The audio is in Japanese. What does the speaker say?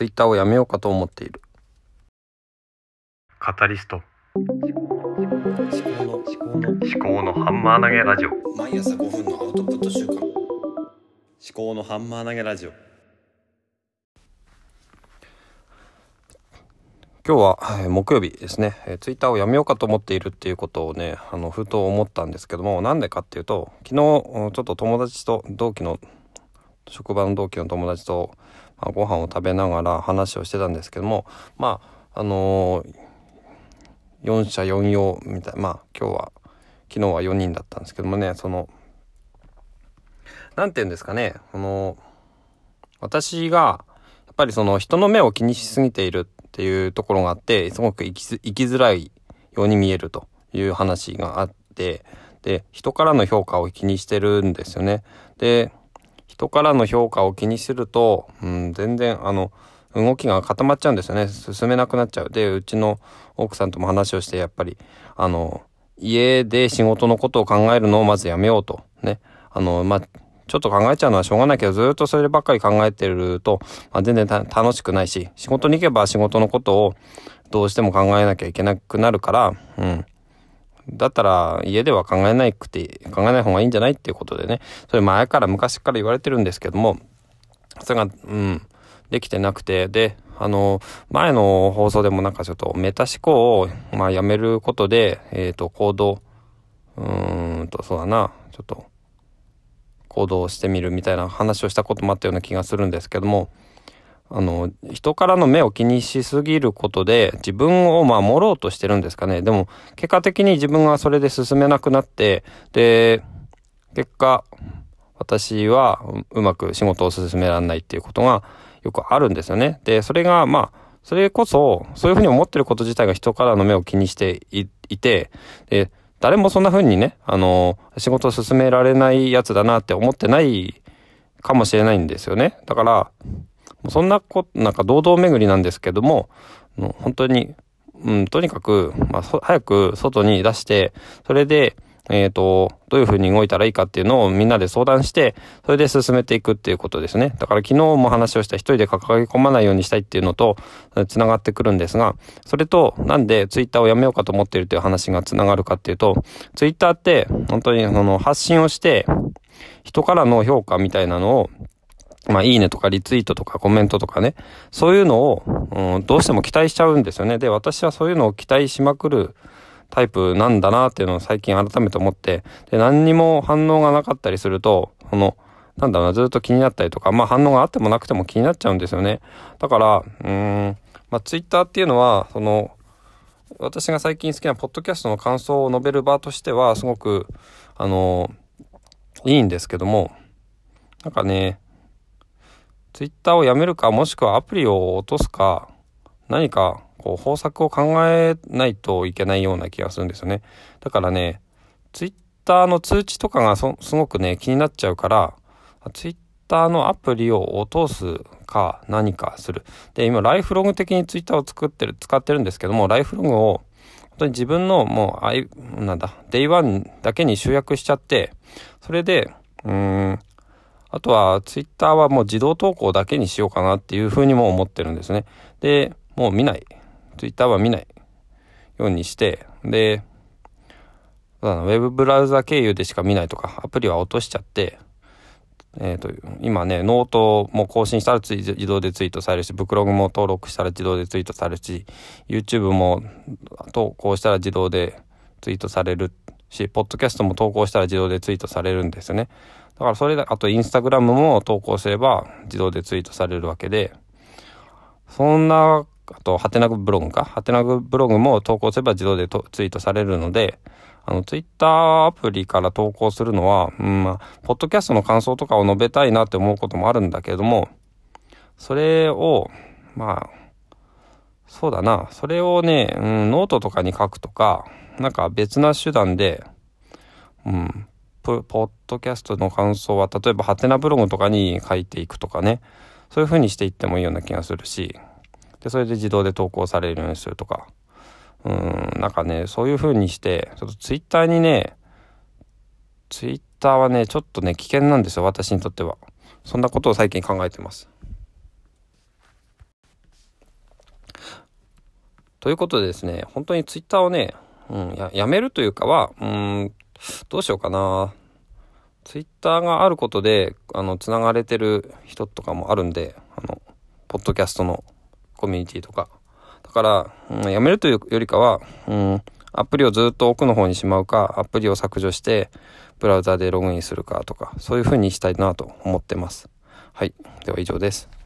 ツイッターをやめようかと思っている。カタリスト。思考の思考の思考のハンマー投げラジオ。毎朝5分のアウトプット週間思考のハンマー投げラジオ今日は、えー木曜日ですね、えーツイッターをやめようかと思っているっていうことをね、あの、ふと思ったんですけども、なんでかっていうと、昨日、うんちょっと友達と、同期の、職場の同期の友達と、まあ、ご飯を食べながら話をしてたんですけども、まあ、あのー、4社4用みたいな、まあ、今日は、昨日は4人だったんですけどもね、その、なんて言うんですかね、この、私が、やっぱりその人の目を気にしすぎているっていうところがあって、すごく生き生きづらいように見えるという話があって、で、人からの評価を気にしてるんですよね。で、人からの評価を気にすると、うん、全然あの、動きが固まっちゃうんですよね。進めなくなっちゃう。で、うちの奥さんとも話をして、やっぱり、あの、家で仕事のことを考えるのをまずやめようと。ね。あの、まあ、ちょっと考えちゃうのはしょうがないけど、ずっとそればっかり考えてると、まあ、全然楽しくないし、仕事に行けば仕事のことをどうしても考えなきゃいけなくなるから、うん。だったら家では考えなくて、考えない方がいいんじゃないっていうことでね、それ前から昔から言われてるんですけども、それが、うん、できてなくて、で、あの、前の放送でもなんかちょっとメタ思考を、まあ、やめることで、えっ、と、行動、うーんと、そうだな、ちょっと、行動してみるみたいな話をしたこともあったような気がするんですけども、あの、人からの目を気にしすぎることで自分を守ろうとしてるんですかね。でも、結果的に自分がそれで進めなくなって、で、結果、私はうまく仕事を進められないっていうことがよくあるんですよね。で、それがまあ、それこそ、そういうふうに思ってること自体が人からの目を気にしていて、で、誰もそんなふうにね、あの、仕事を進められないやつだなって思ってないかもしれないんですよね。だから、そんなこ、なんか堂々巡りなんですけども、本当に、うん、とにかく、まあ、早く外に出して、それで、えっ、と、どういうふうに動いたらいいかっていうのをみんなで相談して、それで進めていくっていうことですね。だから昨日も話をした一人で抱え込まないようにしたいっていうのと、つながってくるんですが、それと、なんでツイッターをやめようかと思っているという話がつながるかっていうと、ツイッターって、本当にその発信をして、人からの評価みたいなのを、まあ、いいねとかリツイートとかコメントとかね、そういうのを、うん、どうしても期待しちゃうんですよね。で、私はそういうのを期待しまくるタイプなんだなっていうのを最近改めて思って、で、何にも反応がなかったりすると、この、なんだろうな、ずっと気になったりとか、まあ反応があってもなくても気になっちゃうんですよね。だから、うーん、まあツイッターっていうのは、その、私が最近好きなポッドキャストの感想を述べる場としては、すごく、あの、いいんですけども、なんかね、ツイッターをやめるか、もしくはアプリを落とすか、何か、こう、方策を考えないといけないような気がするんですよね。だからね、ツイッターの通知とかがすごくね、気になっちゃうから、ツイッターのアプリを落とすか何かする。で、今、ライフログ的にツイッターを作ってる、使ってるんですけども、ライフログを、本当に自分のもう、あい、なんだ、 Day One だけに集約しちゃって、それで、うーん、あとは、ツイッターはもう自動投稿だけにしようかなっていうふうにも思ってるんですね。で、もう見ない。ツイッターは見ないようにして、で、ウェブブラウザ経由でしか見ないとか、アプリは落としちゃって、えっ、と、今ね、ノートも更新したらつい自動でツイートされるし、ブクログも登録したら自動でツイートされるし、YouTube も投稿したら自動でツイートされるし、ポッドキャストも投稿したら自動でツイートされるんですよね。だからそれで、あとインスタグラムも投稿すれば自動でツイートされるわけで、そんな、あと、ハテナグブログか？ハテナグブログも投稿すれば自動でツイートされるので、あの、ツイッターアプリから投稿するのは、うん、まあ、ポッドキャストの感想とかを述べたいなって思うこともあるんだけれども、それを、まあ、そうだな。それをね、うん、ノートとかに書くとか、なんか別な手段で、うん、ポッドキャストの感想は、例えばハテナブログとかに書いていくとかね、そういう風にしていってもいいような気がするし、で、それで自動で投稿されるようにするとか、うん、なんかね、そういう風にして、ちょっとツイッターにね、ツイッターはね、ちょっとね、危険なんですよ、私にとっては。そんなことを最近考えてます。ということでですね、本当にツイッターをね、うん、ややめるというかは、うん、どうしようかな。ツイッターがあることで、あの、つながれてる人とかもあるんで、あの、ポッドキャストのコミュニティとか。だから、うん、やめるというよりかは、うん、アプリをずっと奥の方にしまうか、アプリを削除して、ブラウザでログインするかとか、そういう風にしたいなと思ってます。はい。では以上です。